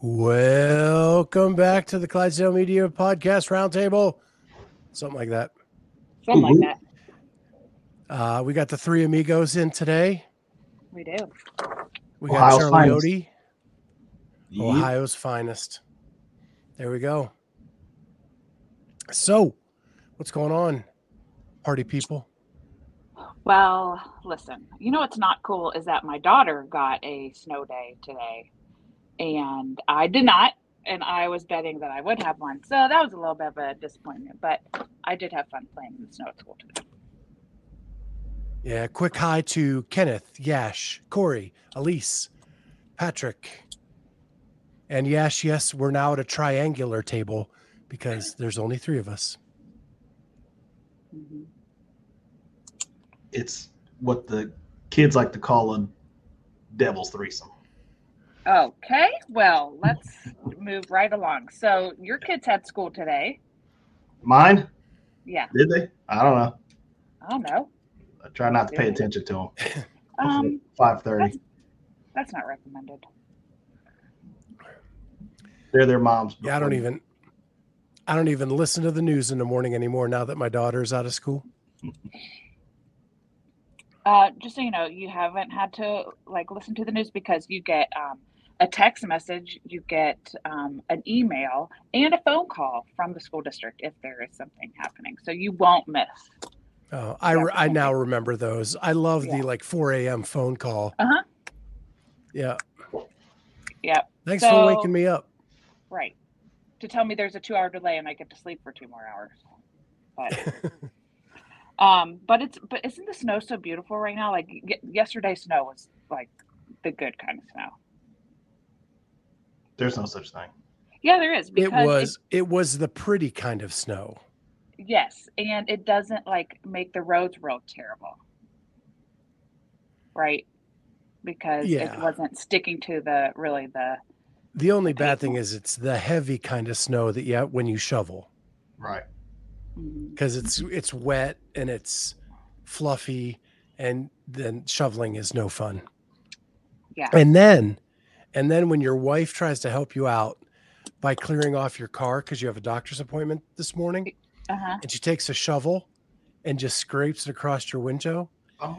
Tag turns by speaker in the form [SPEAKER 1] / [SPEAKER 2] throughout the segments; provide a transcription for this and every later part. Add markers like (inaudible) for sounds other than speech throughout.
[SPEAKER 1] Welcome back to the Clydesdale Media Podcast Roundtable. Something like that.
[SPEAKER 2] Something like that.
[SPEAKER 1] Uh, we got the three amigos in today.
[SPEAKER 2] We do.
[SPEAKER 1] We got
[SPEAKER 3] Ohio's
[SPEAKER 1] Charlie
[SPEAKER 3] finest.
[SPEAKER 1] Odie, Ohio's finest. There we go. So, what's going on, party people?
[SPEAKER 2] Well, listen, you know what's not cool is that my daughter got a snow day today, and I did not, and I was betting that I would have one. So that was a little bit of a disappointment, but I did have fun playing in the snow at school today.
[SPEAKER 1] Yeah, quick hi to Kenneth, Yash, Corey, Elise, Patrick. And Yash, yes, we're now at a triangular table because there's only three of us.
[SPEAKER 2] Mhm.
[SPEAKER 3] It's what the kids like to call a devil's threesome.
[SPEAKER 2] Okay, well, let's move right along. So your kids had school today.
[SPEAKER 3] Mine?
[SPEAKER 2] Yeah,
[SPEAKER 3] Did they? I don't know.
[SPEAKER 2] I don't know.
[SPEAKER 3] I try not to pay attention to them. (laughs)
[SPEAKER 2] Um,
[SPEAKER 3] Five thirty.
[SPEAKER 2] that's not recommended.
[SPEAKER 3] They're their moms.
[SPEAKER 1] Yeah, I don't even I don't even listen to the news in the morning anymore now that my daughter's out of school.
[SPEAKER 2] Uh, just so you know, you haven't had to like listen to the news because you get um, a text message, you get um, an email, and a phone call from the school district if there is something happening. So you won't miss.
[SPEAKER 1] Oh, I re- I now remember those. I love
[SPEAKER 2] Yeah.
[SPEAKER 1] the like 4 a.m. phone call.
[SPEAKER 2] Uh-huh.
[SPEAKER 1] Yeah.
[SPEAKER 2] Yep.
[SPEAKER 1] Thanks
[SPEAKER 2] So-
[SPEAKER 1] for waking me up.
[SPEAKER 2] Right. To tell me there's a two-hour delay and I get to sleep for two more hours. But (laughs) um, but it's but isn't the snow so beautiful right now? Like y- yesterday's snow was like the good kind of snow.
[SPEAKER 3] There's no such thing.
[SPEAKER 2] Yeah, there is
[SPEAKER 1] it was it was the pretty kind of snow.
[SPEAKER 2] Yes, and it doesn't like make the roads real terrible. Right? Because
[SPEAKER 1] Yeah.
[SPEAKER 2] it wasn't sticking to the really the
[SPEAKER 1] The only bad thing is it's the heavy kind of snow that you have when you shovel
[SPEAKER 3] Right.
[SPEAKER 2] Mhm.
[SPEAKER 1] because it's it's wet and it's fluffy and then shoveling is no fun.
[SPEAKER 2] Yeah.
[SPEAKER 1] And then and then when your wife tries to help you out by clearing off your car because you have a doctor's appointment this morning
[SPEAKER 2] uh-huh.
[SPEAKER 1] and she takes a shovel and just scrapes it across your window
[SPEAKER 3] Oh,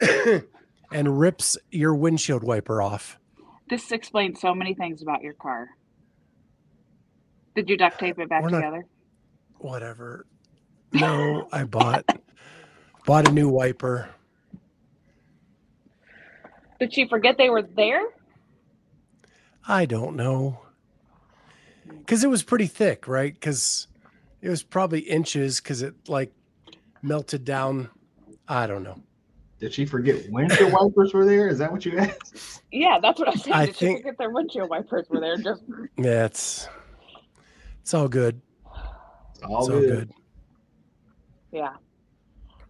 [SPEAKER 3] (coughs)
[SPEAKER 1] and rips your windshield wiper off.
[SPEAKER 2] This explains so many things about your car. Did you duct tape it back
[SPEAKER 1] not-
[SPEAKER 2] together?
[SPEAKER 1] Whatever. No, I bought bought a new wiper.
[SPEAKER 2] Did she forget they were there?
[SPEAKER 1] I don't know. Cuz it was pretty thick, right? Cuz it was probably inches cuz it like melted down. I don't know.
[SPEAKER 3] did she forget windshield wipers were there? Is that what you asked?
[SPEAKER 2] Yeah, that's what I said.
[SPEAKER 1] I
[SPEAKER 2] Did
[SPEAKER 1] think-
[SPEAKER 2] she forget their windshield wipers were there? Just
[SPEAKER 1] Yeah, it's it's all good.
[SPEAKER 3] It's all
[SPEAKER 1] It's all
[SPEAKER 3] good.
[SPEAKER 1] good.
[SPEAKER 2] Yeah.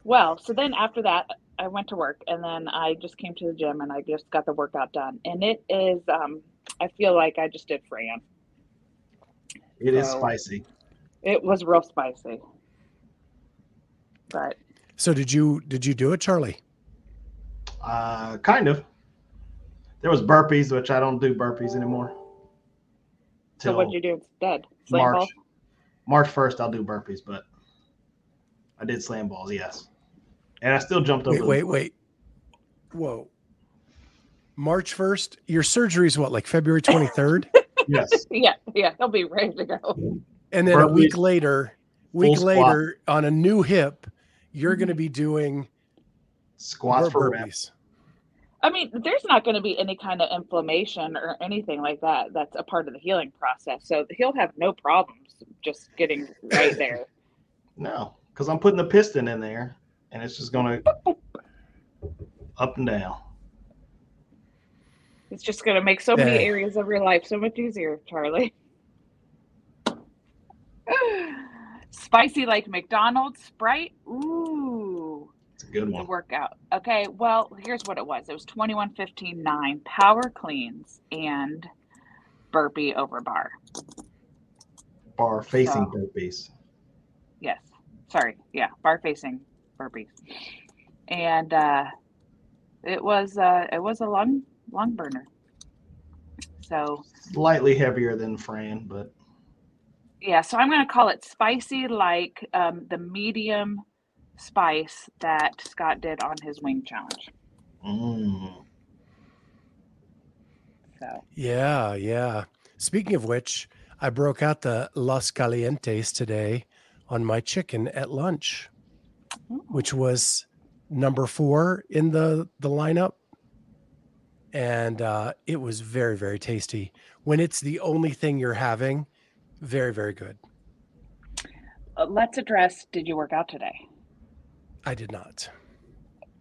[SPEAKER 2] Well, so then after that, I went to work and then I just came to the gym and I just got the workout done. And it is, um, I feel like I just did Fran.
[SPEAKER 3] It is
[SPEAKER 2] So-
[SPEAKER 3] spicy.
[SPEAKER 2] It was real spicy. But
[SPEAKER 1] So did you did you do it, Charlie?
[SPEAKER 3] Uh, kind of. There was burpees, which I don't do burpees anymore.
[SPEAKER 2] so what'd you do instead? Slam
[SPEAKER 3] March.
[SPEAKER 2] ball?
[SPEAKER 3] March first, I'll do burpees, but I did slam balls, yes, and I still jumped over.
[SPEAKER 1] Wait, wait, wait. Whoa. March 1st? Your surgery is what, like February 23rd? (laughs)
[SPEAKER 3] Yes,
[SPEAKER 2] Yeah, yeah, he'll be ready to go.
[SPEAKER 1] And then a week later, week
[SPEAKER 3] squat.
[SPEAKER 1] later on a new hip, you're going to mm-hmm. be doing
[SPEAKER 3] squats for reps.
[SPEAKER 1] burpees.
[SPEAKER 2] I mean, there's not going to be any kind of inflammation or anything like that. That's a part of the healing process. So he'll have no problems just getting right there. (laughs)
[SPEAKER 3] No, because I'm putting the piston in there, and it's just gonna (laughs) up and down.
[SPEAKER 2] It's just going to make so many areas of your life so much easier, Charlie. (sighs) Spicy like McDonald's Sprite. Ooh,
[SPEAKER 3] It's a good one.
[SPEAKER 2] the workout. Okay, well, here's what it was. It was 21.15.9 power cleans and burpee over bar.
[SPEAKER 3] Bar facing
[SPEAKER 2] So-
[SPEAKER 3] burpees.
[SPEAKER 2] Yes. Sorry. Yeah, bar facing burpees. And uh it was uh it was a lung lung burner. So
[SPEAKER 3] Slightly heavier than Fran, but
[SPEAKER 2] yeah, so I'm going to call it spicy, like um, the medium spice that Scott did on his wing challenge.
[SPEAKER 3] mm,
[SPEAKER 2] So
[SPEAKER 1] Yeah, yeah. Speaking of which, I broke out the Los Calientes today on my chicken at lunch,
[SPEAKER 2] ooh,
[SPEAKER 1] which was number four in the the lineup, and uh, it was very very tasty. When it's the only thing you're having, very very good.
[SPEAKER 2] uh, let's address. Did you work out today?
[SPEAKER 1] I did not.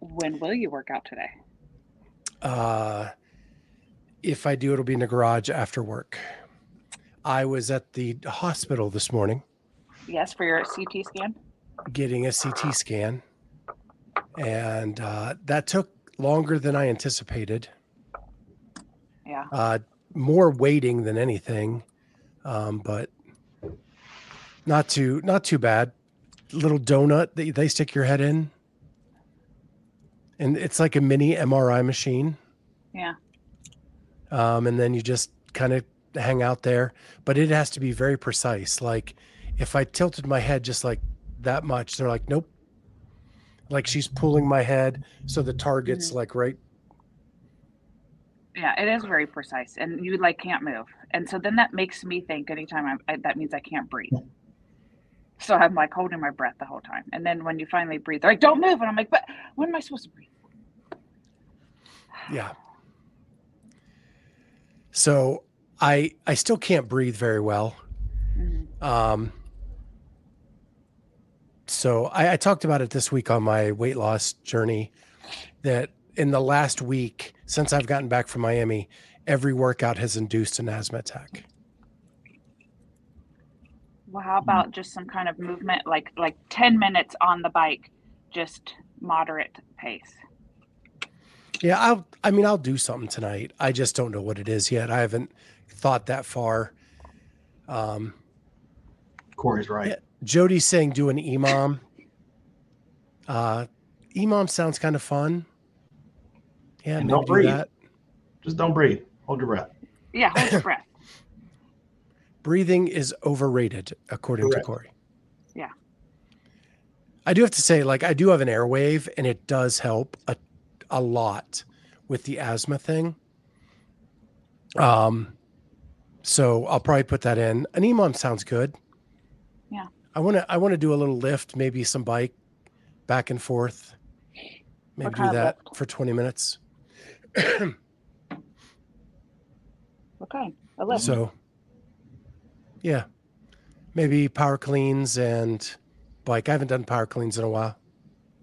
[SPEAKER 2] When will you work out today?
[SPEAKER 1] Uh, if I do, it'll be in the garage after work. I was at the hospital this morning
[SPEAKER 2] Yes, for your CT scan.
[SPEAKER 1] getting a CT scan, and uh, that took longer than I anticipated.
[SPEAKER 2] Yeah.
[SPEAKER 1] Uh, more waiting than anything, um, but not too not too bad. Little donut that they stick your head in, and it's like a mini MRI machine.
[SPEAKER 2] Yeah.
[SPEAKER 1] um, and then you just kind of hang out there. But it has to be very precise. Like if I tilted my head just like that much, they're like, nope. Like she's pulling my head so the target's like right.
[SPEAKER 2] Yeah, it is very precise, and you like can't move, and so then that makes me think. Anytime I'm, I, that means I can't breathe. So I'm like holding my breath the whole time, and then when you finally breathe, they're like, "Don't move," and I'm like, "But when am I supposed to breathe?"
[SPEAKER 1] Yeah. So I I still can't breathe very well.
[SPEAKER 2] Mhm.
[SPEAKER 1] Um, so I, I talked about it this week on my weight loss journey that in the last week since I've gotten back from Miami, every workout has induced an asthma attack.
[SPEAKER 2] Well, how about just some kind of movement, like like ten minutes on the bike, just moderate pace.
[SPEAKER 1] Yeah, I'll I mean I'll do something tonight. I just don't know what it is yet. I haven't thought that far. Um
[SPEAKER 3] Corey's right.
[SPEAKER 1] Yeah. Jody's saying do an EMOM. Uh EMOM sounds kind of fun. Yeah,
[SPEAKER 3] And don't breathe.
[SPEAKER 1] that.
[SPEAKER 3] Just don't breathe. Hold your breath.
[SPEAKER 2] Yeah, hold your breath. (laughs)
[SPEAKER 1] breathing is overrated according
[SPEAKER 3] Correct.
[SPEAKER 1] to corey
[SPEAKER 2] Yeah.
[SPEAKER 1] i do have to say like i do have an airwave and it does help a, a lot with the asthma thing um so i'll probably put that in an emom sounds good
[SPEAKER 2] Yeah.
[SPEAKER 1] i want to i want to do a little lift maybe some bike back and forth maybe do that
[SPEAKER 2] lift?
[SPEAKER 1] for 20 minutes
[SPEAKER 2] Okay, a lift.
[SPEAKER 1] So, yeah, maybe power cleans and bike. I haven't done power cleans in a while.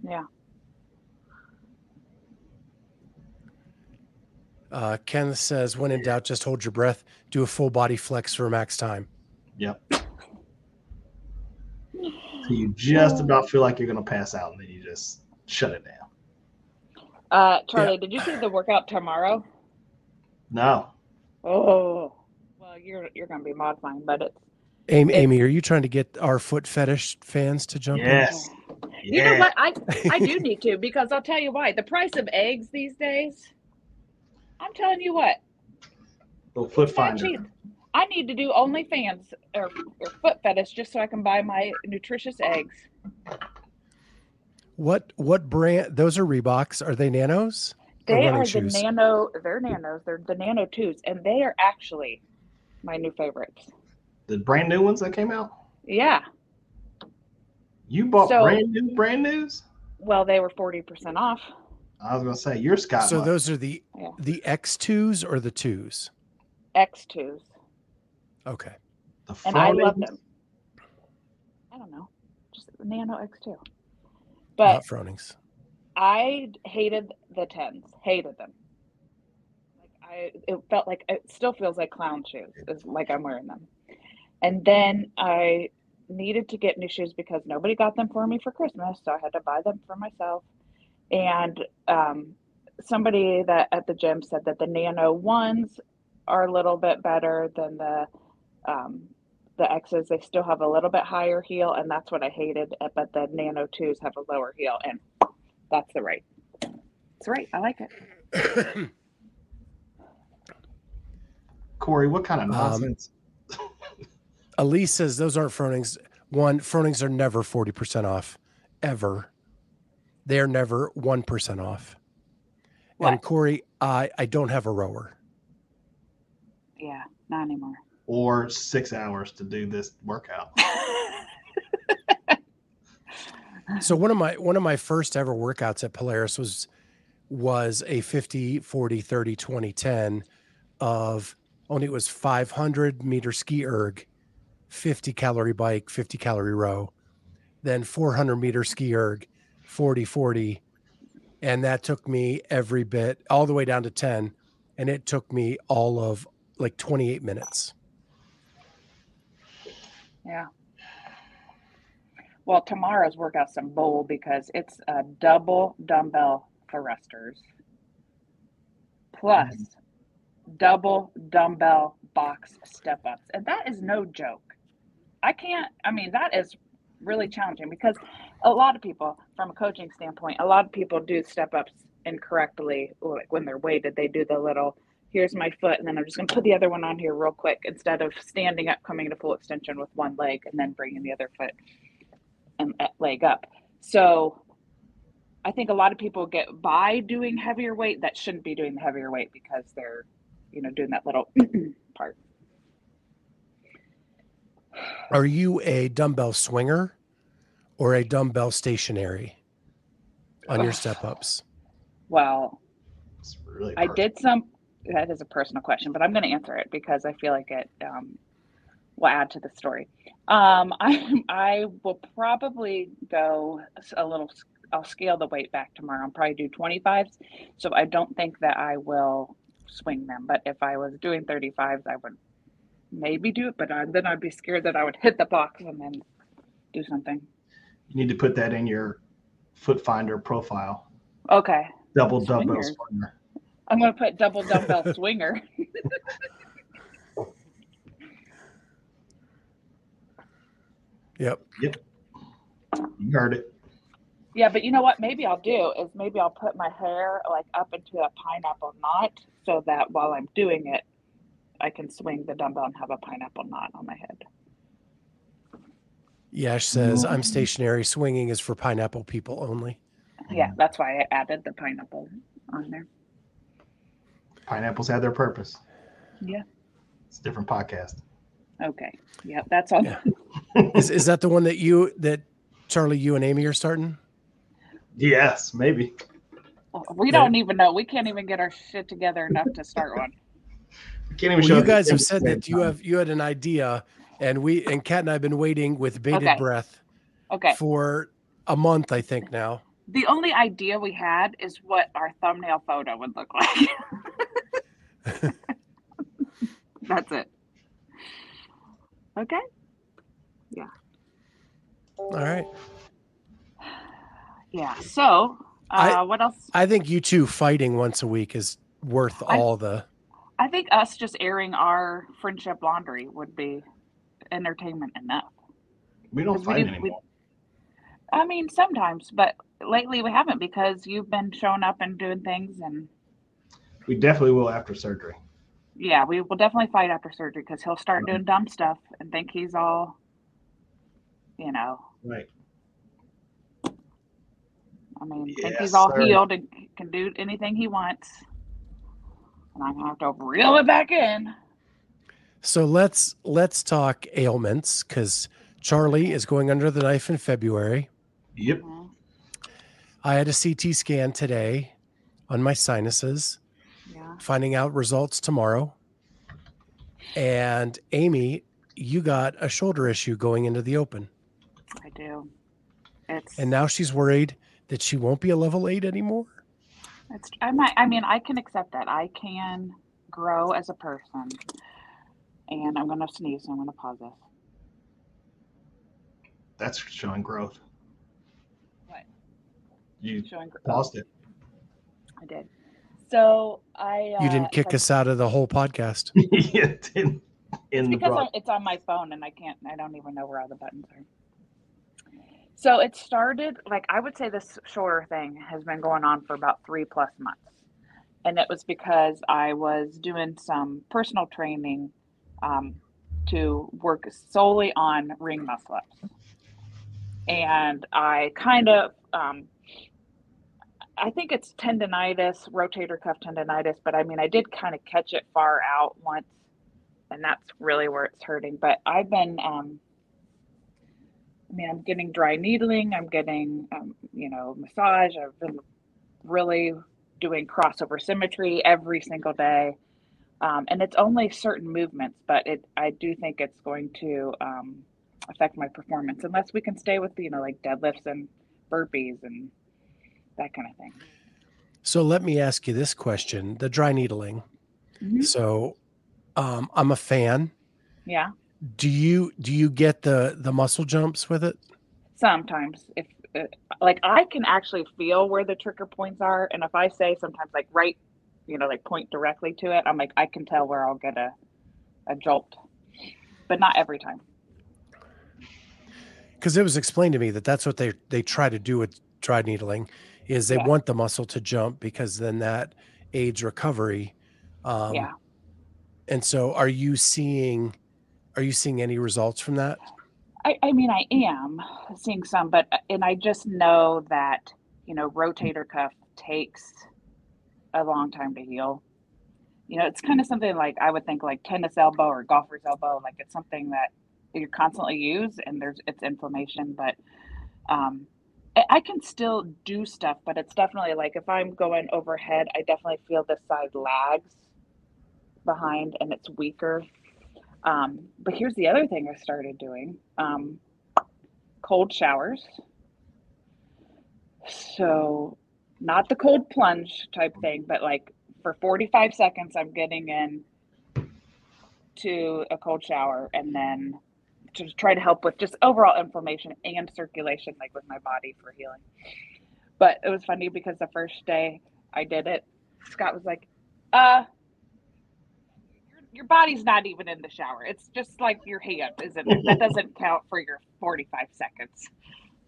[SPEAKER 2] yeah.
[SPEAKER 1] Uh, Ken says, when in doubt, just hold your breath. Do a full body flex for max time.
[SPEAKER 3] Yep. So you just about feel like you're gonna pass out, and then you just shut it down.
[SPEAKER 2] Uh, Charlie, did you see the workout tomorrow?
[SPEAKER 3] No.
[SPEAKER 2] Oh, well, you're you're gonna be modifying, but it's
[SPEAKER 1] Amy,
[SPEAKER 2] It-
[SPEAKER 1] Amy, are you trying to get our foot fetish fans to jump in?
[SPEAKER 3] Yes.
[SPEAKER 2] You know what? I I do need to because I'll tell you why. The price of eggs these days, I'm telling you what,
[SPEAKER 3] Little foot
[SPEAKER 2] it's
[SPEAKER 3] finder.
[SPEAKER 2] I need to do OnlyFans or, or foot fetish just so I can buy my nutritious eggs.
[SPEAKER 1] In? What what brand? Those are Reeboks. Are they nanos?
[SPEAKER 2] They
[SPEAKER 1] running
[SPEAKER 2] are the
[SPEAKER 1] shoes?
[SPEAKER 2] nano. They're nanos. They're the nano twos, and they are actually my new favorites.
[SPEAKER 3] The brand new ones that came out.
[SPEAKER 2] Yeah.
[SPEAKER 3] You bought
[SPEAKER 2] So-
[SPEAKER 3] brand new, brand news.
[SPEAKER 2] Well, they were forty percent off.
[SPEAKER 3] I was gonna say you're Scott.
[SPEAKER 1] So
[SPEAKER 3] Mudd.
[SPEAKER 1] those are the
[SPEAKER 2] Yeah.
[SPEAKER 1] the X twos or the twos?
[SPEAKER 2] X twos,
[SPEAKER 1] Okay.
[SPEAKER 3] the
[SPEAKER 2] and I love them. I don't know, just the nano X two. But
[SPEAKER 1] Not Fronings.
[SPEAKER 2] I hated the tens, hated them. Like I, it felt like it still feels like clown shoes. It's like I'm wearing them. And then I needed to get new shoes because nobody got them for me for Christmas, so I had to buy them for myself. And um, somebody that at the gym said that the Nano ones are a little bit better than the um, the X's. They still have a little bit higher heel, and that's what I hated. uh, But the Nano twos have a lower heel, and that's the right. It's right. I like it. (coughs)
[SPEAKER 3] Corey, what kind of
[SPEAKER 1] Um,
[SPEAKER 3] nonsense? (laughs)
[SPEAKER 1] Elise says those aren't Fronings. One, Fronings are never 40% off, ever. They're never 1% off. And Corey, I, I don't have a rower.
[SPEAKER 2] Yeah, not anymore.
[SPEAKER 3] Or six hours to do this workout. (laughs)
[SPEAKER 1] So one of my one of my first ever workouts at Polaris was was a 50 40 30 20 10 of only it was 500 meter ski erg 50 calorie bike 50 calorie row then 400 meter ski erg 40 40 and that took me every bit all the way down to 10 and it took me all of like 28 minutes
[SPEAKER 2] yeah. Well, tomorrow's workout's some bowl because it's a double dumbbell thrusters plus mm-hmm. double dumbbell box step ups. And that is no joke. I can't, I mean, that is really challenging because a lot of people, from a coaching standpoint, a lot of people do step ups incorrectly. Like when they're weighted, they do the little, here's my foot, and then I'm just going to put the other one on here real quick instead of standing up, coming to full extension with one leg, and then bringing the other foot and uh, leg up. So I think a lot of people get by doing heavier weight that shouldn't be doing the heavier weight because they're, you know, doing that little (clears throat) part.
[SPEAKER 1] are you a dumbbell swinger or a dumbbell stationary on your step ups
[SPEAKER 2] Well,
[SPEAKER 3] It's really
[SPEAKER 2] I did some. That is a personal question, but I'm going to answer it because I feel like it um, will add to the story. Um, (laughs) I I will probably go a little. I'll scale the weight back tomorrow. I'll probably do 25s. So I don't think that I will swing them. But if I was doing 35s, I would maybe do it. But I, then I'd be scared that I would hit the box and then do something.
[SPEAKER 3] You need to put that in your foot finder profile.
[SPEAKER 2] Okay,
[SPEAKER 3] Double dumbbell swinger.
[SPEAKER 2] I'm going to put double dumbbell swinger.
[SPEAKER 1] yep
[SPEAKER 3] You heard it.
[SPEAKER 2] Yeah, but you know what? Maybe I'll do is maybe I'll put my hair like up into a pineapple knot so that while I'm doing it, I can swing the dumbbell and have a pineapple knot on my head.
[SPEAKER 1] Yash says, I'm
[SPEAKER 3] Mm.
[SPEAKER 1] stationary. Swinging is for pineapple people only.
[SPEAKER 2] Yeah, that's why I added the pineapple on there.
[SPEAKER 3] Pineapples have their purpose.
[SPEAKER 2] Yeah.
[SPEAKER 3] It's a different podcast.
[SPEAKER 2] Okay. Yep, that's all.
[SPEAKER 1] Yeah. Is, is that the one that you, that Charlie, you and Amy are starting?
[SPEAKER 3] Yes, maybe.
[SPEAKER 2] We don't even know. We can't even get our shit together enough to start one.
[SPEAKER 3] Can't even
[SPEAKER 1] Well,
[SPEAKER 3] show
[SPEAKER 1] you guys have said
[SPEAKER 3] same
[SPEAKER 1] that you have, you had an idea and we, and Kat and I have been waiting with bated
[SPEAKER 2] Okay.
[SPEAKER 1] breath
[SPEAKER 2] Okay.
[SPEAKER 1] for a month, I think now.
[SPEAKER 2] The only idea we had is what our thumbnail photo would look like. (laughs) (laughs) That's it. Okay. Yeah.
[SPEAKER 1] All right. (sighs)
[SPEAKER 2] Yeah. So, uh,
[SPEAKER 1] I-
[SPEAKER 2] what else?
[SPEAKER 1] I think you two fighting once a week is worth
[SPEAKER 2] I-
[SPEAKER 1] all the,
[SPEAKER 2] I think us just airing our friendship laundry would be entertainment enough.
[SPEAKER 3] We don't
[SPEAKER 2] 'Cause we
[SPEAKER 3] fight
[SPEAKER 2] do- we-
[SPEAKER 3] anymore.
[SPEAKER 2] I mean, sometimes, but lately we haven't because you've been showing up and doing things, and
[SPEAKER 3] We definitely will after surgery.
[SPEAKER 2] yeah, we will definitely fight after surgery because he'll start
[SPEAKER 3] Right.
[SPEAKER 2] doing dumb stuff and think he's all, you know,
[SPEAKER 3] Right.
[SPEAKER 2] I mean, think he's all
[SPEAKER 3] sir.
[SPEAKER 2] healed and can do anything he wants. And I'm gonna have to reel it back in.
[SPEAKER 1] so let's, let's talk ailments because Charlie is going under the knife in February.
[SPEAKER 3] Yep.
[SPEAKER 2] Mhm.
[SPEAKER 1] I had a CT scan today on my sinuses,
[SPEAKER 2] Yeah.
[SPEAKER 1] Finding out results tomorrow. And Amy, you got a shoulder issue going into the open.
[SPEAKER 2] I do. It's
[SPEAKER 1] And now she's worried that she won't be a level eight anymore.
[SPEAKER 2] It's I might I mean I can accept that. I can grow as a person. And I'm gonna sneeze, so I'm gonna pause this.
[SPEAKER 3] That's showing growth.
[SPEAKER 2] What?
[SPEAKER 3] You
[SPEAKER 2] Showing gr-
[SPEAKER 3] paused it.
[SPEAKER 2] I did. So I uh,
[SPEAKER 1] You didn't kick
[SPEAKER 2] like-
[SPEAKER 1] us out of the whole podcast. (laughs)
[SPEAKER 3] yeah, in, in the
[SPEAKER 2] because
[SPEAKER 3] broad.
[SPEAKER 2] It's on my phone and I can't I don't even know where all the buttons are. So it started like I would say this shorter thing has been going on for about three plus months. and it was because I was doing some personal training um, to work solely on ring muscle ups. And I kind of, um, I think it's tendonitis, rotator cuff tendonitis, but I mean, I did kind of catch it far out once, and that's really where it's hurting. But I've been, um, I mean, I'm getting dry needling, I'm getting, um, you know, massage. I've been really doing crossover symmetry every single day. Um, and it's only certain movements, but it I do think it's going to um, affect my performance unless we can stay with you know like deadlifts and burpees and that kind of thing.
[SPEAKER 1] So let me ask you this question: the dry needling.
[SPEAKER 2] Mhm.
[SPEAKER 1] So um, I'm a fan.
[SPEAKER 2] Yeah,
[SPEAKER 1] Do you do you get the the muscle jumps with it?
[SPEAKER 2] sometimes if uh, like I can actually feel where the trigger points are, and if I say sometimes like right, you know, like point directly to it, I'm like I can tell where I'll get a a jolt, but not every time.
[SPEAKER 1] Because it was explained to me that that's what they they try to do with dry needling, is they
[SPEAKER 2] Yeah.
[SPEAKER 1] want the muscle to jump because then that aids recovery. Um,
[SPEAKER 2] yeah.
[SPEAKER 1] And so, are you seeing are you seeing any results from that?
[SPEAKER 2] I, I mean, I am seeing some, but uh, and I just know that you know rotator cuff takes a long time to heal. You know, it's kind of something like I would think like tennis elbow or golfer's elbow. Like it's something that you're constantly use, and there's it's inflammation. But um, I, can still do stuff, but it's definitely like if I'm going overhead, I definitely feel this side lags behind, and it's weaker. Um, but here's the other thing I started doing um, cold showers. So, not the cold plunge type thing, but like for 45 seconds, I'm getting in to a cold shower and then to try to help with just overall inflammation and circulation, like with my body for healing. But it was funny because the first day I did it, Scott was like, uh, your, your body's not even in the shower. It's just like your hand, isn't it? That (laughs) doesn't count for your 45 seconds.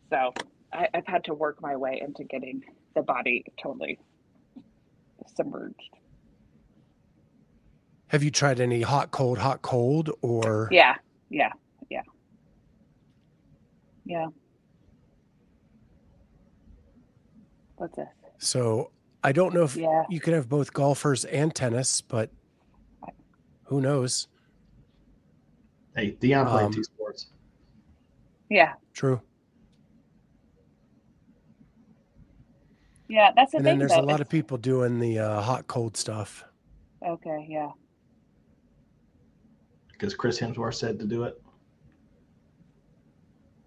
[SPEAKER 2] So I, I've had to work my way into getting the body totally submerged.
[SPEAKER 1] Have you tried any hot cold hot cold or
[SPEAKER 2] Yeah, yeah, yeah, yeah. What's this?
[SPEAKER 1] So I don't know if
[SPEAKER 2] Yeah,
[SPEAKER 1] you could have both golfers and tennis, but who knows?
[SPEAKER 3] Hey, Deion played
[SPEAKER 1] Um,
[SPEAKER 3] two sports.
[SPEAKER 2] yeah,
[SPEAKER 1] True.
[SPEAKER 2] yeah. That's the
[SPEAKER 1] and
[SPEAKER 2] thing.
[SPEAKER 1] then there's
[SPEAKER 2] though.
[SPEAKER 1] a lot of people doing the uh, hot cold stuff.
[SPEAKER 2] Okay, yeah.
[SPEAKER 3] because Chris Hemsworth said to do it.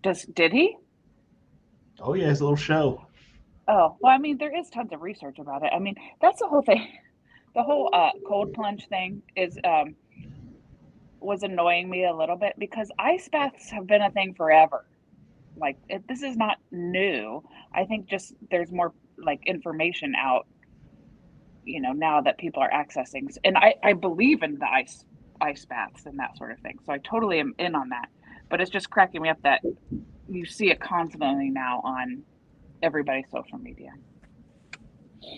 [SPEAKER 2] Does did he?
[SPEAKER 3] Oh yeah, a little show.
[SPEAKER 2] Oh, well, I mean, there is tons of research about it. I mean, that's the whole thing. (laughs) The whole uh, cold plunge thing is um, was annoying me a little bit because ice baths have been a thing forever. Like, it, this is not new. I think just there's more like information out, you know, now that people are accessing. And I, I believe in the ice ice baths and that sort of thing. So I totally am in on that. But it's just cracking me up that you see it constantly now on everybody's social media.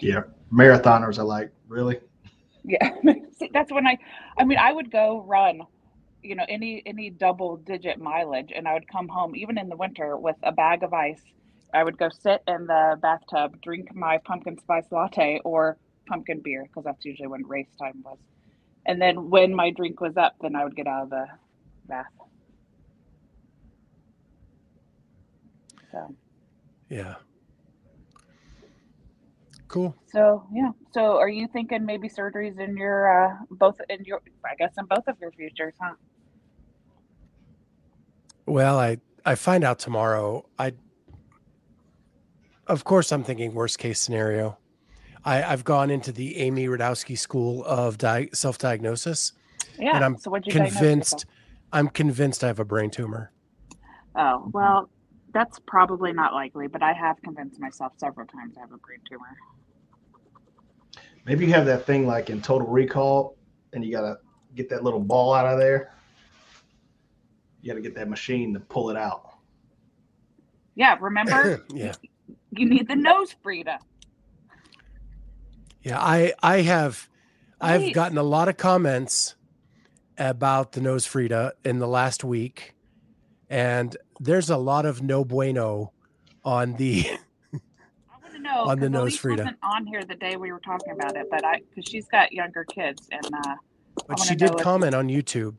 [SPEAKER 3] Yeah, marathoners are like, really?
[SPEAKER 2] Yeah, (laughs) See, that's when I, I mean, I would go run, you know, any any double digit mileage, and I would come home even in the winter with a bag of ice. I would go sit in the bathtub, drink my pumpkin spice latte or pumpkin beer because that's usually when race time was. And then when my drink was up, then I would get out of the bath. So,
[SPEAKER 1] Yeah. Cool.
[SPEAKER 2] so yeah. So, are you thinking maybe surgeries in your uh, both in your, I guess, in both of your futures, huh?
[SPEAKER 1] Well, I I find out tomorrow. I of course I'm thinking worst case scenario. I I've gone into the Amy Radowski School of di- self diagnosis,
[SPEAKER 2] Yeah.
[SPEAKER 1] and I'm
[SPEAKER 2] so
[SPEAKER 1] convinced. I'm convinced I have a brain tumor.
[SPEAKER 2] Oh well, that's probably not likely, but I have convinced myself several times I have a brain tumor.
[SPEAKER 3] Maybe you have that thing like in Total Recall, and you gotta get that little ball out of there. You gotta get that machine to pull it out.
[SPEAKER 2] Yeah, remember (laughs)
[SPEAKER 1] yeah.
[SPEAKER 2] you need the nose Frida.
[SPEAKER 1] Yeah, I I have I've
[SPEAKER 2] Nice.
[SPEAKER 1] gotten a lot of comments about the nose Frida in the last week, and there's a lot of no bueno on the. (laughs) (laughs)
[SPEAKER 2] I want to know
[SPEAKER 1] On the nose, Frida.
[SPEAKER 2] wasn't on here the day we were talking about it, but I because she's got younger kids and uh
[SPEAKER 1] But she
[SPEAKER 2] know
[SPEAKER 1] did
[SPEAKER 2] if-
[SPEAKER 1] comment on YouTube.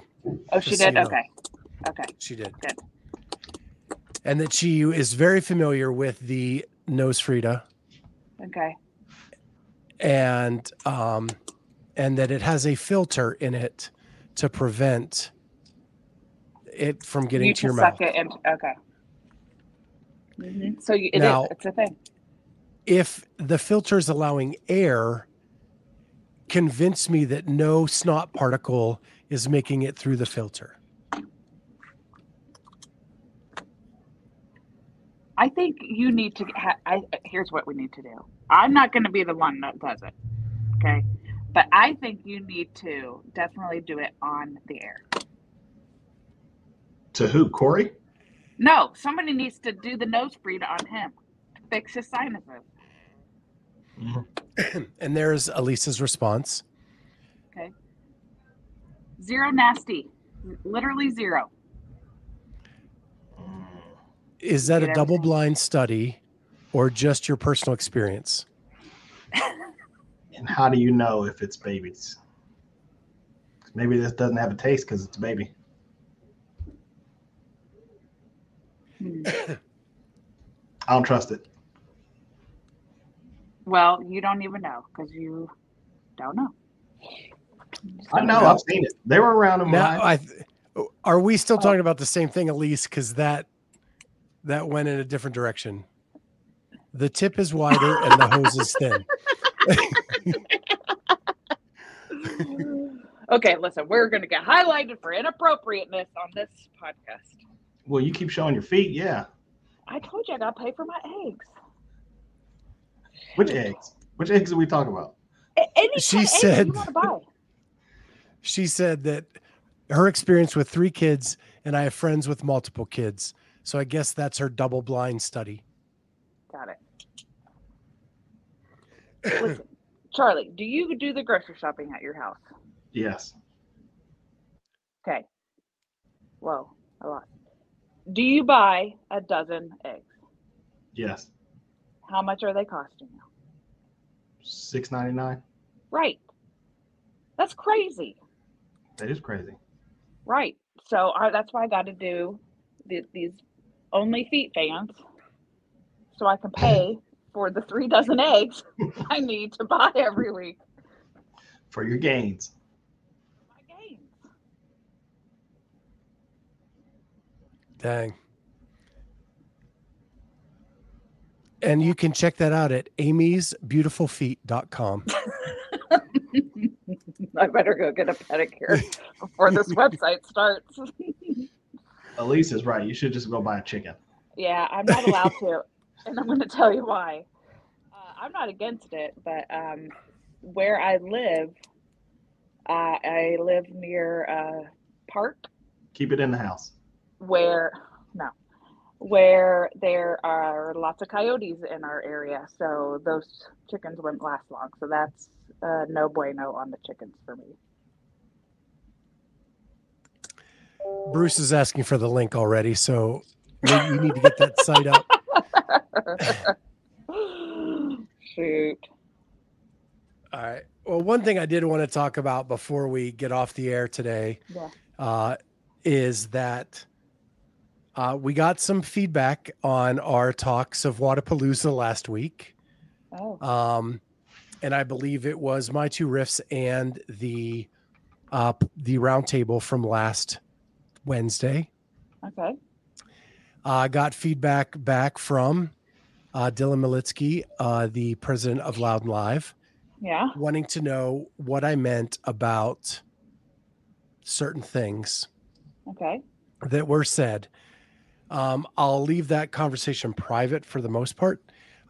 [SPEAKER 2] oh she
[SPEAKER 1] Just so
[SPEAKER 2] did
[SPEAKER 1] you know.
[SPEAKER 2] okay okay
[SPEAKER 1] She did.
[SPEAKER 2] Good.
[SPEAKER 1] And that she is very familiar with the nose Frida
[SPEAKER 2] okay
[SPEAKER 1] and um and that it has a filter in it to prevent it from getting
[SPEAKER 2] you
[SPEAKER 1] to your
[SPEAKER 2] suck
[SPEAKER 1] mouth.
[SPEAKER 2] it into okay. Mhm. So you, it is.
[SPEAKER 1] Now-
[SPEAKER 2] It's a thing.
[SPEAKER 1] if the filter is allowing air, convince me that no snot particle is making it through the filter.
[SPEAKER 2] I think you need to. Ha- I here's what we need to do. I'm not going to be the one that does it. Okay, but I think you need to definitely do it on the air.
[SPEAKER 3] To who? Corey?
[SPEAKER 2] No, somebody needs to do the nose breed on him to fix his sinuses. Mm-hmm. (clears throat)
[SPEAKER 1] and there's Elisa's response. Okay.
[SPEAKER 2] Zero nasty, literally zero.
[SPEAKER 1] Is that a double
[SPEAKER 2] everything.
[SPEAKER 1] blind study or just your personal experience?
[SPEAKER 3] And how do you know if it's babies? Maybe this doesn't have a taste because it's a baby.
[SPEAKER 2] Hmm.
[SPEAKER 3] I don't trust it.
[SPEAKER 2] Well, you don't even know because you don't know.
[SPEAKER 3] I know. I've seen it. They were around in
[SPEAKER 1] Now,
[SPEAKER 3] mine.
[SPEAKER 1] I th- are we still talking about the same thing, Elise? Because that that went in a different direction. The tip is wider and the hose is thin. (laughs)
[SPEAKER 2] okay, listen, we're going to get highlighted for inappropriateness on this podcast.
[SPEAKER 3] Well, you keep showing your feet. Yeah.
[SPEAKER 2] I told you I got to pay for my eggs.
[SPEAKER 3] Which eggs? Which eggs are we talking about?
[SPEAKER 2] Any
[SPEAKER 1] She
[SPEAKER 2] kind of eggs
[SPEAKER 1] said-
[SPEAKER 2] you want to buy. (laughs)
[SPEAKER 1] She said that her experience with three kids, and I have friends with multiple kids. So I guess that's her double blind study.
[SPEAKER 2] Got it. Listen, (laughs) Charlie, do you do the grocery shopping at your house?
[SPEAKER 3] Yes.
[SPEAKER 2] Okay. Whoa, a lot. Do you buy a dozen eggs?
[SPEAKER 3] Yes.
[SPEAKER 2] How much are they costing you?
[SPEAKER 3] Six ninety nine.
[SPEAKER 2] Right. That's crazy.
[SPEAKER 3] That is crazy.
[SPEAKER 2] Right. So I, that's why I got to do the, these only feet fans so I can pay for the three dozen eggs (laughs) I need to buy every week.
[SPEAKER 3] For your gains.
[SPEAKER 2] My gains.
[SPEAKER 1] Dang. And you can check that out at amy'sbeautifulfeet.com. (laughs)
[SPEAKER 2] I better go get a pedicure before this website starts. (laughs)
[SPEAKER 3] Elise is right. You should just go buy a chicken.
[SPEAKER 2] yeah, I'm not allowed to, and I'm going to tell you why. Uh, I'm not against it, but um, where I live, uh, I live near a park
[SPEAKER 3] Keep it in the house.
[SPEAKER 2] Where no, where there are lots of coyotes in our area, so those chickens wouldn't last long. So that's uh, no bueno on the chickens for me.
[SPEAKER 1] Bruce is asking for the link already, so you need to get that site up. (laughs)
[SPEAKER 2] Shoot.
[SPEAKER 1] All right. Well, one thing I did want to talk about before we get off the air today
[SPEAKER 2] Yeah.
[SPEAKER 1] uh, is that uh, we got some feedback on our talks of Wodapalooza last week.
[SPEAKER 2] Oh,
[SPEAKER 1] Um, and I believe it was my two riffs and the uh, the roundtable from last Wednesday.
[SPEAKER 2] okay.
[SPEAKER 1] I got feedback back from uh, Dylan Militsky, uh, the president of Loud and Live,
[SPEAKER 2] Yeah.
[SPEAKER 1] wanting to know what I meant about certain things
[SPEAKER 2] Okay.
[SPEAKER 1] that were said. Um, I'll leave that conversation private for the most part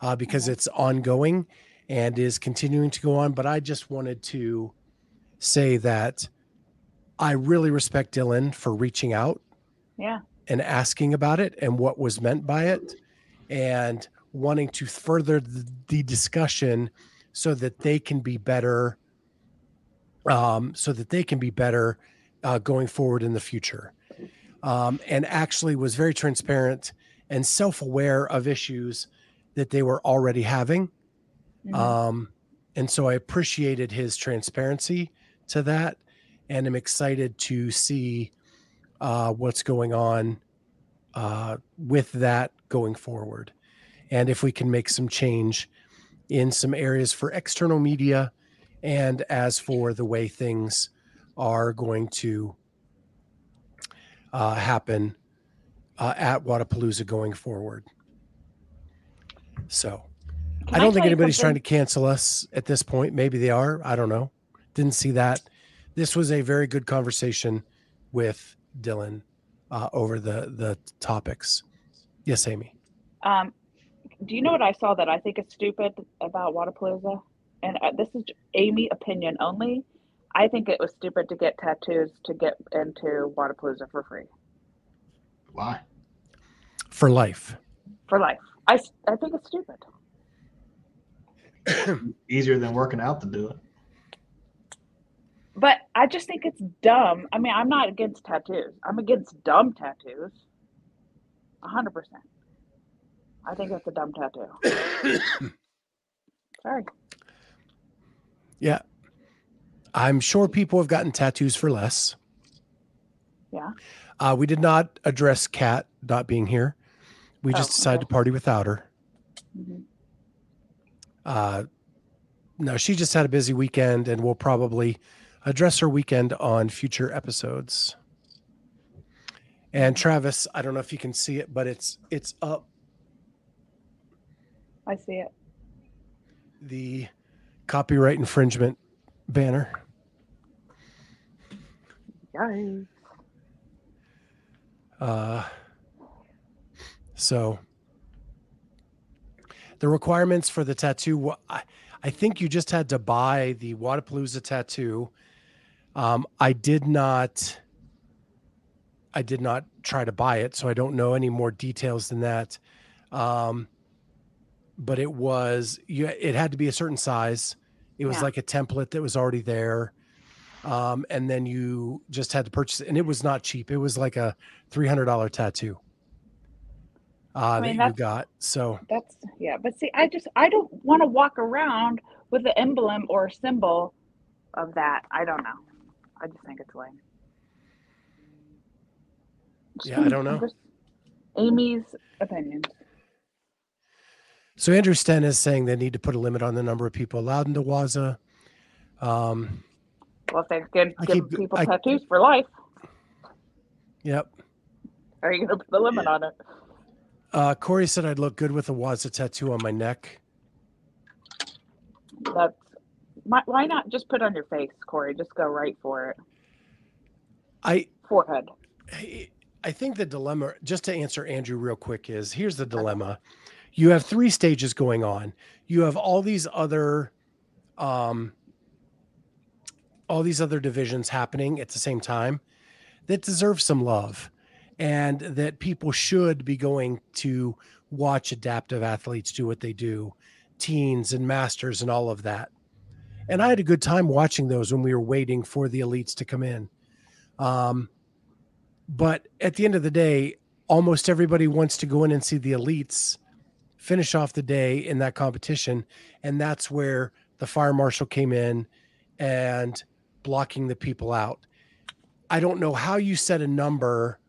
[SPEAKER 1] uh, because it's ongoing and is continuing to go on. But I just wanted to say that I really respect Dylan for reaching out
[SPEAKER 2] Yeah.
[SPEAKER 1] and asking about it and what was meant by it and wanting to further the, the discussion so that they can be better um, so that they can be better uh, going forward in the future um, and actually was very transparent and self-aware of issues that they were already having
[SPEAKER 2] Mhm.
[SPEAKER 1] um, and so i appreciated his transparency to that and I'm excited to see uh, what's going on uh, with that going forward and if we can make some change in some areas for external media and as for the way things are going to uh, happen uh, at Wodapalooza going forward. So
[SPEAKER 2] Can
[SPEAKER 1] I don't think
[SPEAKER 2] tell you
[SPEAKER 1] anybody's trying to cancel us at this point. Maybe they are. I don't know. Didn't see that. This was a very good conversation with Dylan uh, over the the topics. Yes, Amy.
[SPEAKER 2] Um, do you know what I saw that I think is stupid about Wodapalooza? And uh, this is Amy opinion only. I think it was stupid to get tattoos to get into Wodapalooza for free
[SPEAKER 3] Why?
[SPEAKER 1] For life.
[SPEAKER 2] for life. I, I think it's stupid. (coughs)
[SPEAKER 3] Easier than working out to do it.
[SPEAKER 2] But I just think it's dumb. I mean, I'm not against tattoos. I'm against dumb tattoos. A hundred percent. I think it's a dumb tattoo. (coughs) Sorry.
[SPEAKER 1] Yeah. I'm sure people have gotten tattoos for less.
[SPEAKER 2] Yeah.
[SPEAKER 1] Uh, we did not address Kat not being here. We just
[SPEAKER 2] Oh,
[SPEAKER 1] decided
[SPEAKER 2] okay.
[SPEAKER 1] to party without her.
[SPEAKER 2] Mhm.
[SPEAKER 1] Uh, no, she just had a busy weekend, and we'll probably address her weekend on future episodes. And Travis, I don't know if you can see it, but it's it's up
[SPEAKER 2] I see it.
[SPEAKER 1] the copyright infringement banner.
[SPEAKER 2] Yay.
[SPEAKER 1] Uh, so the requirements for the tattoo, I, I think you just had to buy the Wodapalooza tattoo. Um, I did not, I did not try to buy it, so I don't know any more details than that. Um, but it was, you, it had to be a certain size. It was
[SPEAKER 2] Yeah.
[SPEAKER 1] like a template that was already there. Um, and then you just had to purchase it, and it was not cheap. It was like a three hundred dollar tattoo uh,
[SPEAKER 2] mean,
[SPEAKER 1] that you got. So
[SPEAKER 2] That's yeah, but see, I just I don't want to walk around with the emblem or symbol of that. I don't know. I just think it's lame.
[SPEAKER 1] Yeah, I don't know.
[SPEAKER 2] Amy's opinion.
[SPEAKER 1] So Andrew Sten is saying they need to put a limit on the number of people allowed into Waza. Um,
[SPEAKER 2] Well, if they give,
[SPEAKER 1] I
[SPEAKER 2] give
[SPEAKER 1] keep-
[SPEAKER 2] people
[SPEAKER 1] I-
[SPEAKER 2] tattoos for life,
[SPEAKER 1] yep.
[SPEAKER 2] are you going to put the limit on it?
[SPEAKER 1] Uh, Corey said I'd look good with a Waza tattoo on my neck.
[SPEAKER 2] That's my, why not just put on your face, Corey? Just go right for it.
[SPEAKER 1] I
[SPEAKER 2] Forehead.
[SPEAKER 1] I think the dilemma, just to answer Andrew real quick, is here's the dilemma. You have three stages going on. You have all these other, um, all these other divisions happening at the same time that deserve some love, and that people should be going to watch adaptive athletes do what they do, teens and masters and all of that. And I had a good time watching those when we were waiting for the elites to come in. Um, but at the end of the day, almost everybody wants to go in and see the elites finish off the day in that competition. And that's where the fire marshal came in and blocking the people out. I don't know how you set a number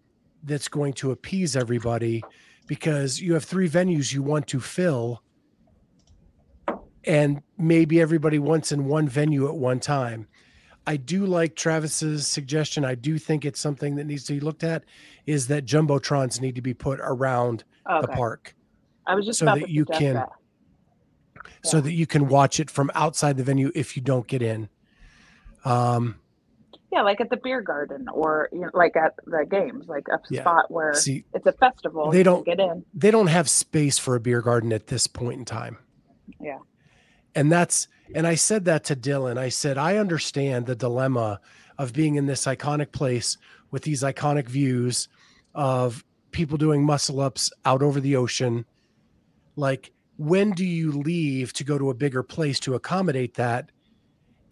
[SPEAKER 1] that's going to appease everybody because you have three venues you want to fill and maybe everybody wants in one venue at one time. I do like Travis's suggestion. I do think it's something that needs to be looked at is that jumbotrons need to be put around the park
[SPEAKER 2] I was just
[SPEAKER 1] so
[SPEAKER 2] about
[SPEAKER 1] that
[SPEAKER 2] to
[SPEAKER 1] you can-
[SPEAKER 2] that.
[SPEAKER 1] so
[SPEAKER 2] Yeah.
[SPEAKER 1] that you can watch it from outside the venue if you don't get in. Um,
[SPEAKER 2] Yeah, like at the beer garden or you know, like at the games, like a
[SPEAKER 1] Yeah.
[SPEAKER 2] spot where
[SPEAKER 1] see,
[SPEAKER 2] it's a festival.
[SPEAKER 1] They don't-
[SPEAKER 2] get in.
[SPEAKER 1] they don't have space for a beer garden at this point in time.
[SPEAKER 2] Yeah.
[SPEAKER 1] And that's and I said that to Dylan. I said I understand the dilemma of being in this iconic place with these iconic views of people doing muscle ups out over the ocean. Like when do you leave to go to a bigger place to accommodate that?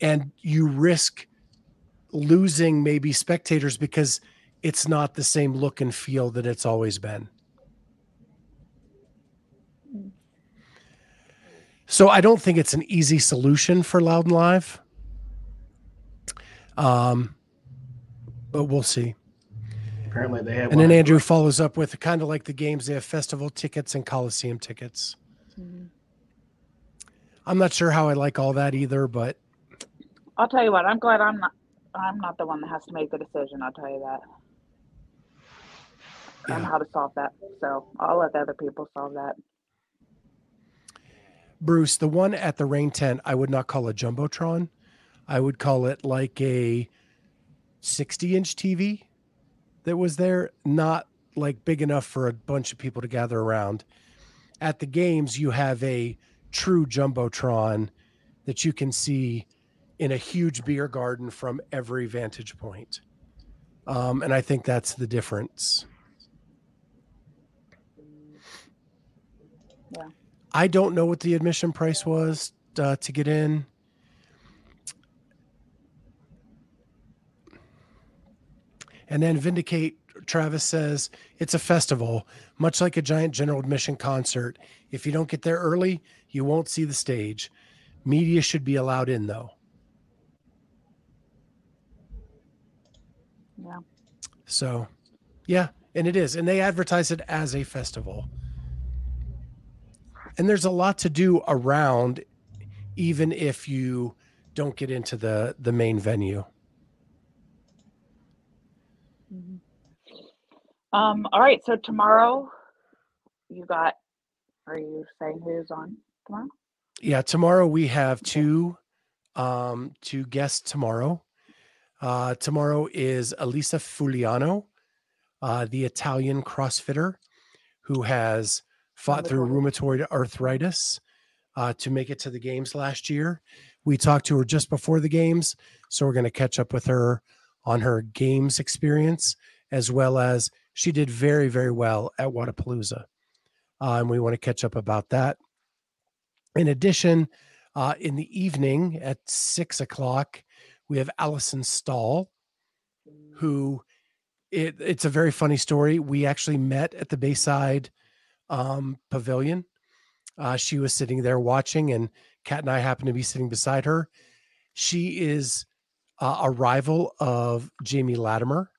[SPEAKER 1] And you risk losing maybe spectators because it's not the same look and feel that it's always been. So I don't think it's an easy solution for loud and Live. Um, but we'll see.
[SPEAKER 3] Apparently, they have.
[SPEAKER 1] And then
[SPEAKER 3] one-
[SPEAKER 1] Andrew follows up with kind of like the games. They have festival tickets and Coliseum tickets.
[SPEAKER 2] Mhm.
[SPEAKER 1] I'm not sure how I like all that either, but
[SPEAKER 2] I'll tell you what. I'm glad I'm not. I'm not the one that has to make the decision. I'll tell you that. On how to solve that. So I'll let the other people solve that.
[SPEAKER 1] Bruce, the one at the rain tent, I would not call a jumbotron. I would call it like a 60 inch TV that was there, not like big enough for a bunch of people to gather around. At the games, you have a true jumbotron that you can see in a huge beer garden from every vantage point. Um, and I think that's the difference.
[SPEAKER 2] Yeah.
[SPEAKER 1] I don't know what the admission price was uh, to get in. And then Vindicate Travis says it's a festival, much like a giant general admission concert. If you don't get there early, you won't see the stage. Media should be allowed in though.
[SPEAKER 2] Yeah.
[SPEAKER 1] So, yeah, and it is. And they advertise it as a festival. And there's a lot to do around even if you don't get into the the main venue.
[SPEAKER 2] Um. All right. So tomorrow, you got. Are you saying who's on tomorrow?
[SPEAKER 1] Yeah, tomorrow we have two um two guests tomorrow. Uh tomorrow is Elisa Fuliano, uh the Italian CrossFitter who has fought through rheumatoid arthritis uh to make it to the games last year. We talked to her just before the games, so we're going to catch up with her on her games experience as well as she did very very well at Wodapalooza. Uh, and we want to catch up about that. In addition, uh, in the evening at six o'clock, we have Allison Stahl, who it, it's a very funny story. We actually met at the Bayside um, Pavilion. Uh, she was sitting there watching, and Kat and I happened to be sitting beside her. She is uh, a rival of Jamie Latimer,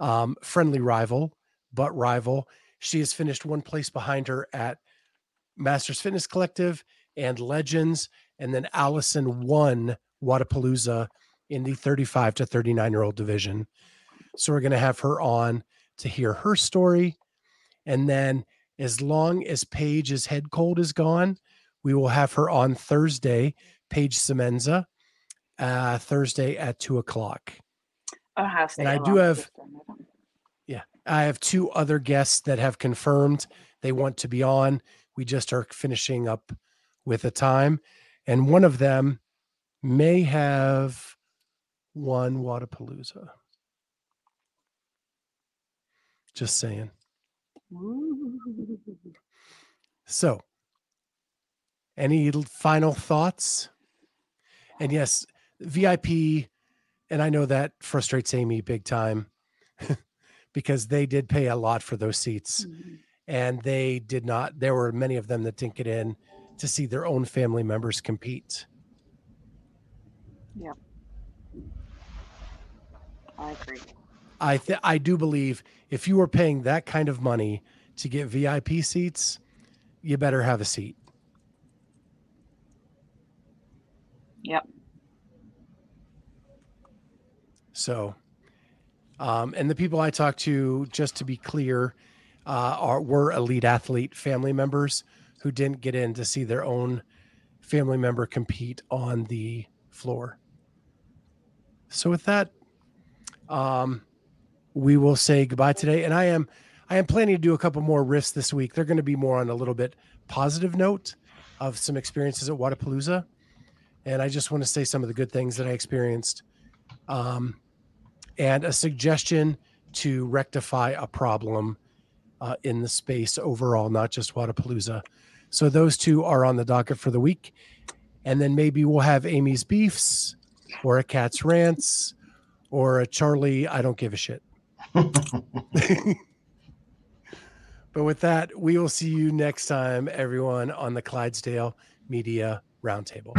[SPEAKER 1] um, friendly rival, but rival. She has finished one place behind her at Masters Fitness Collective and Legends. And then Allison won Wodapalooza in the 35 to 39 year old division. So we're going to have her on to hear her story. And then, as long as Paige's head cold is gone, we will have her on Thursday, Paige Semenza, uh, Thursday at two o'clock.
[SPEAKER 2] Have
[SPEAKER 1] And I do have-
[SPEAKER 2] I
[SPEAKER 1] have two other guests that have confirmed they want to be on. We just are finishing up with a time. And one of them may have won Wodapalooza. Just saying. So, any final thoughts? And yes, VIP, and I know that frustrates Amy big time (laughs) because they did pay a lot for those seats.
[SPEAKER 2] Mhm.
[SPEAKER 1] and they did not there were many of them that didn't get in to see their own family members compete Yeah.
[SPEAKER 2] I agree.
[SPEAKER 1] i th- i do believe if you are paying that kind of money to get vip seats you better have a seat
[SPEAKER 2] Yep.
[SPEAKER 1] so um, and the people i talked to just to be clear uh, are were elite athlete family members who didn't get in to see their own family member compete on the floor. So with that um, we will say goodbye today. And i am i am planning to do a couple more riffs this week. They're going to be more on a little bit positive note of some experiences at wodapalooza. And i just want to say some of the good things that i experienced. Um, and a suggestion to rectify a problem uh, in the space overall not just wodapalooza So those two are on the docket for the week. And then maybe we'll have Amy's Beefs or a Kat's Rants or a Charlie, I don't give a shit. (laughs) but with that, we will see you next time, everyone, on the Clydesdale Media Roundtable.